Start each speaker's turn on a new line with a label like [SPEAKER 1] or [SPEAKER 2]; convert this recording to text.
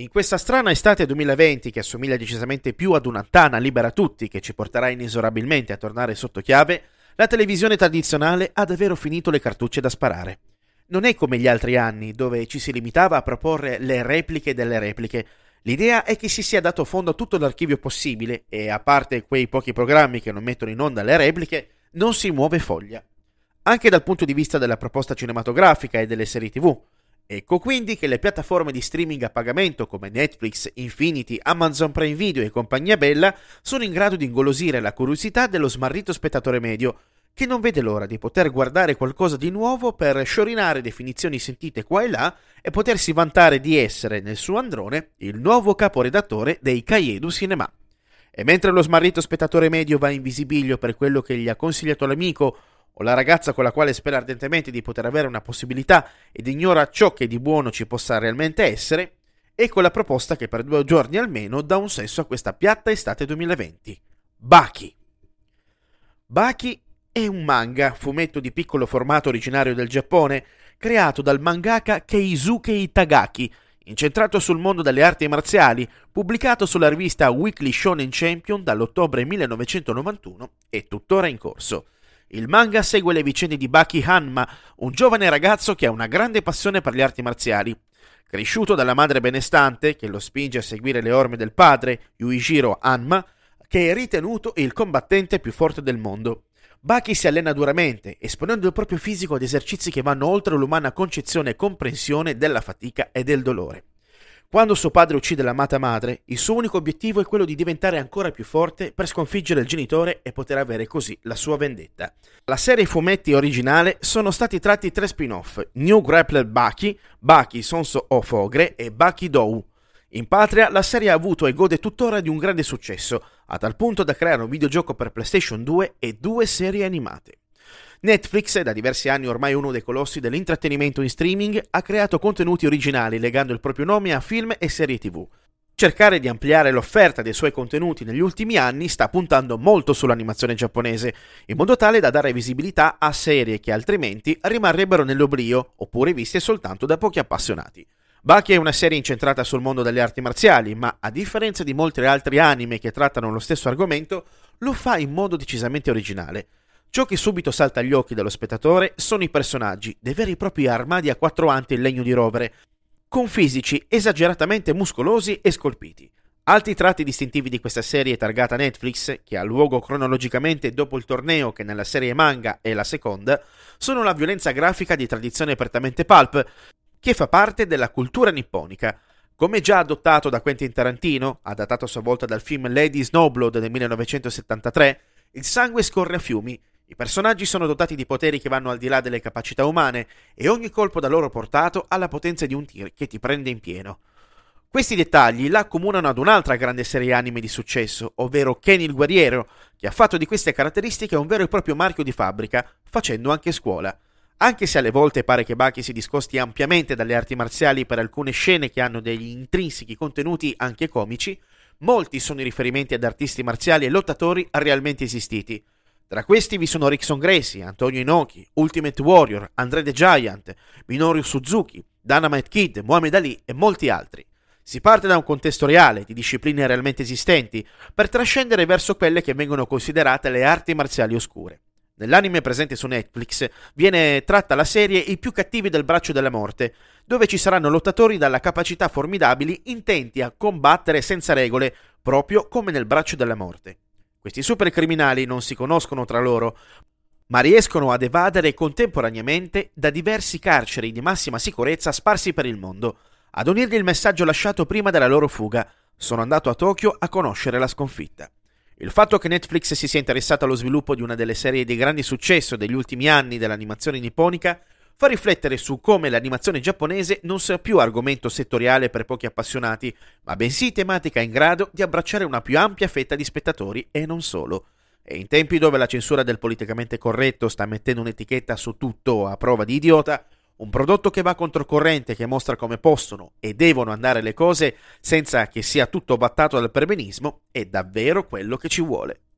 [SPEAKER 1] In questa strana estate 2020, che assomiglia decisamente più ad una tana libera tutti che ci porterà inesorabilmente a tornare sotto chiave, la televisione tradizionale ha davvero finito le cartucce da sparare. Non è come gli altri anni, dove ci si limitava a proporre le repliche delle repliche. L'idea è che si sia dato fondo a tutto l'archivio possibile e, a parte quei pochi programmi che non mettono in onda le repliche, non si muove foglia. Anche dal punto di vista della proposta cinematografica e delle serie tv. Ecco quindi che le piattaforme di streaming a pagamento come Netflix, Infinity, Amazon Prime Video e compagnia bella sono in grado di ingolosire la curiosità dello smarrito spettatore medio, che non vede l'ora di poter guardare qualcosa di nuovo per sciorinare definizioni sentite qua e là e potersi vantare di essere, nel suo androne, il nuovo caporedattore dei Cahiers du Cinema. E mentre lo smarrito spettatore medio va in visibilio per quello che gli ha consigliato l'amico o la ragazza con la quale spera ardentemente di poter avere una possibilità ed ignora ciò che di buono ci possa realmente essere, ecco la proposta che per due giorni almeno dà un senso a questa piatta estate 2020. Baki. Baki è un manga, fumetto di piccolo formato originario del Giappone, creato dal mangaka Keisuke Itagaki, incentrato sul mondo delle arti marziali, pubblicato sulla rivista Weekly Shonen Champion dall'ottobre 1991 e tuttora in corso. Il manga segue le vicende di Baki Hanma, un giovane ragazzo che ha una grande passione per le arti marziali. Cresciuto dalla madre benestante, che lo spinge a seguire le orme del padre, Yuichiro Hanma, che è ritenuto il combattente più forte del mondo. Baki si allena duramente, esponendo il proprio fisico ad esercizi che vanno oltre l'umana concezione e comprensione della fatica e del dolore. Quando suo padre uccide l'amata madre, il suo unico obiettivo è quello di diventare ancora più forte per sconfiggere il genitore e poter avere così la sua vendetta. La serie fumetti originale sono stati tratti tre spin-off: New Grappler Baki, Baki Sonso of Ogre e Baki Dou. In patria la serie ha avuto e gode tuttora di un grande successo, a tal punto da creare un videogioco per PlayStation 2 e due serie animate. Netflix, da diversi anni ormai uno dei colossi dell'intrattenimento in streaming, ha creato contenuti originali legando il proprio nome a film e serie tv. Cercare di ampliare l'offerta dei suoi contenuti negli ultimi anni sta puntando molto sull'animazione giapponese, in modo tale da dare visibilità a serie che altrimenti rimarrebbero nell'oblio oppure viste soltanto da pochi appassionati. Baki è una serie incentrata sul mondo delle arti marziali, ma a differenza di molti altri anime che trattano lo stesso argomento, lo fa in modo decisamente originale. Ciò che subito salta agli occhi dello spettatore sono i personaggi, dei veri e propri armadi a quattro ante in legno di rovere, con fisici esageratamente muscolosi e scolpiti. Altri tratti distintivi di questa serie targata Netflix, che ha luogo cronologicamente dopo il torneo che nella serie manga è la seconda, sono la violenza grafica di tradizione prettamente pulp, che fa parte della cultura nipponica. Come già adottato da Quentin Tarantino, adattato a sua volta dal film Lady Snowblood del 1973, il sangue scorre a fiumi i personaggi sono dotati di poteri che vanno al di là delle capacità umane e ogni colpo da loro portato ha la potenza di un tir che ti prende in pieno. Questi dettagli l'accomunano ad un'altra grande serie anime di successo, ovvero Ken il Guerriero, che ha fatto di queste caratteristiche un vero e proprio marchio di fabbrica, facendo anche scuola. Anche se alle volte pare che Baki si discosti ampiamente dalle arti marziali per alcune scene che hanno degli intrinsechi contenuti anche comici, molti sono i riferimenti ad artisti marziali e lottatori realmente esistiti. Tra questi vi sono Rickson Gracie, Antonio Inoki, Ultimate Warrior, Andre the Giant, Minoru Suzuki, Dynamite Kid, Muhammad Ali e molti altri. Si parte da un contesto reale, di discipline realmente esistenti, per trascendere verso quelle che vengono considerate le arti marziali oscure. Nell'anime presente su Netflix viene tratta la serie I più cattivi del braccio della morte, dove ci saranno lottatori dalla capacità formidabili intenti a combattere senza regole, proprio come nel braccio della morte. Questi supercriminali non si conoscono tra loro, ma riescono ad evadere contemporaneamente da diversi carceri di massima sicurezza sparsi per il mondo. Ad unirgli il messaggio lasciato prima della loro fuga, sono andato a Tokyo a conoscere la sconfitta. Il fatto che Netflix si sia interessata allo sviluppo di una delle serie di grandi successo degli ultimi anni dell'animazione nipponica fa riflettere su come l'animazione giapponese non sia più argomento settoriale per pochi appassionati, ma bensì tematica in grado di abbracciare una più ampia fetta di spettatori e non solo. E in tempi dove la censura del politicamente corretto sta mettendo un'etichetta su tutto a prova di idiota, un prodotto che va controcorrente, che mostra come possono e devono andare le cose senza che sia tutto battato dal perbenismo, è davvero quello che ci vuole.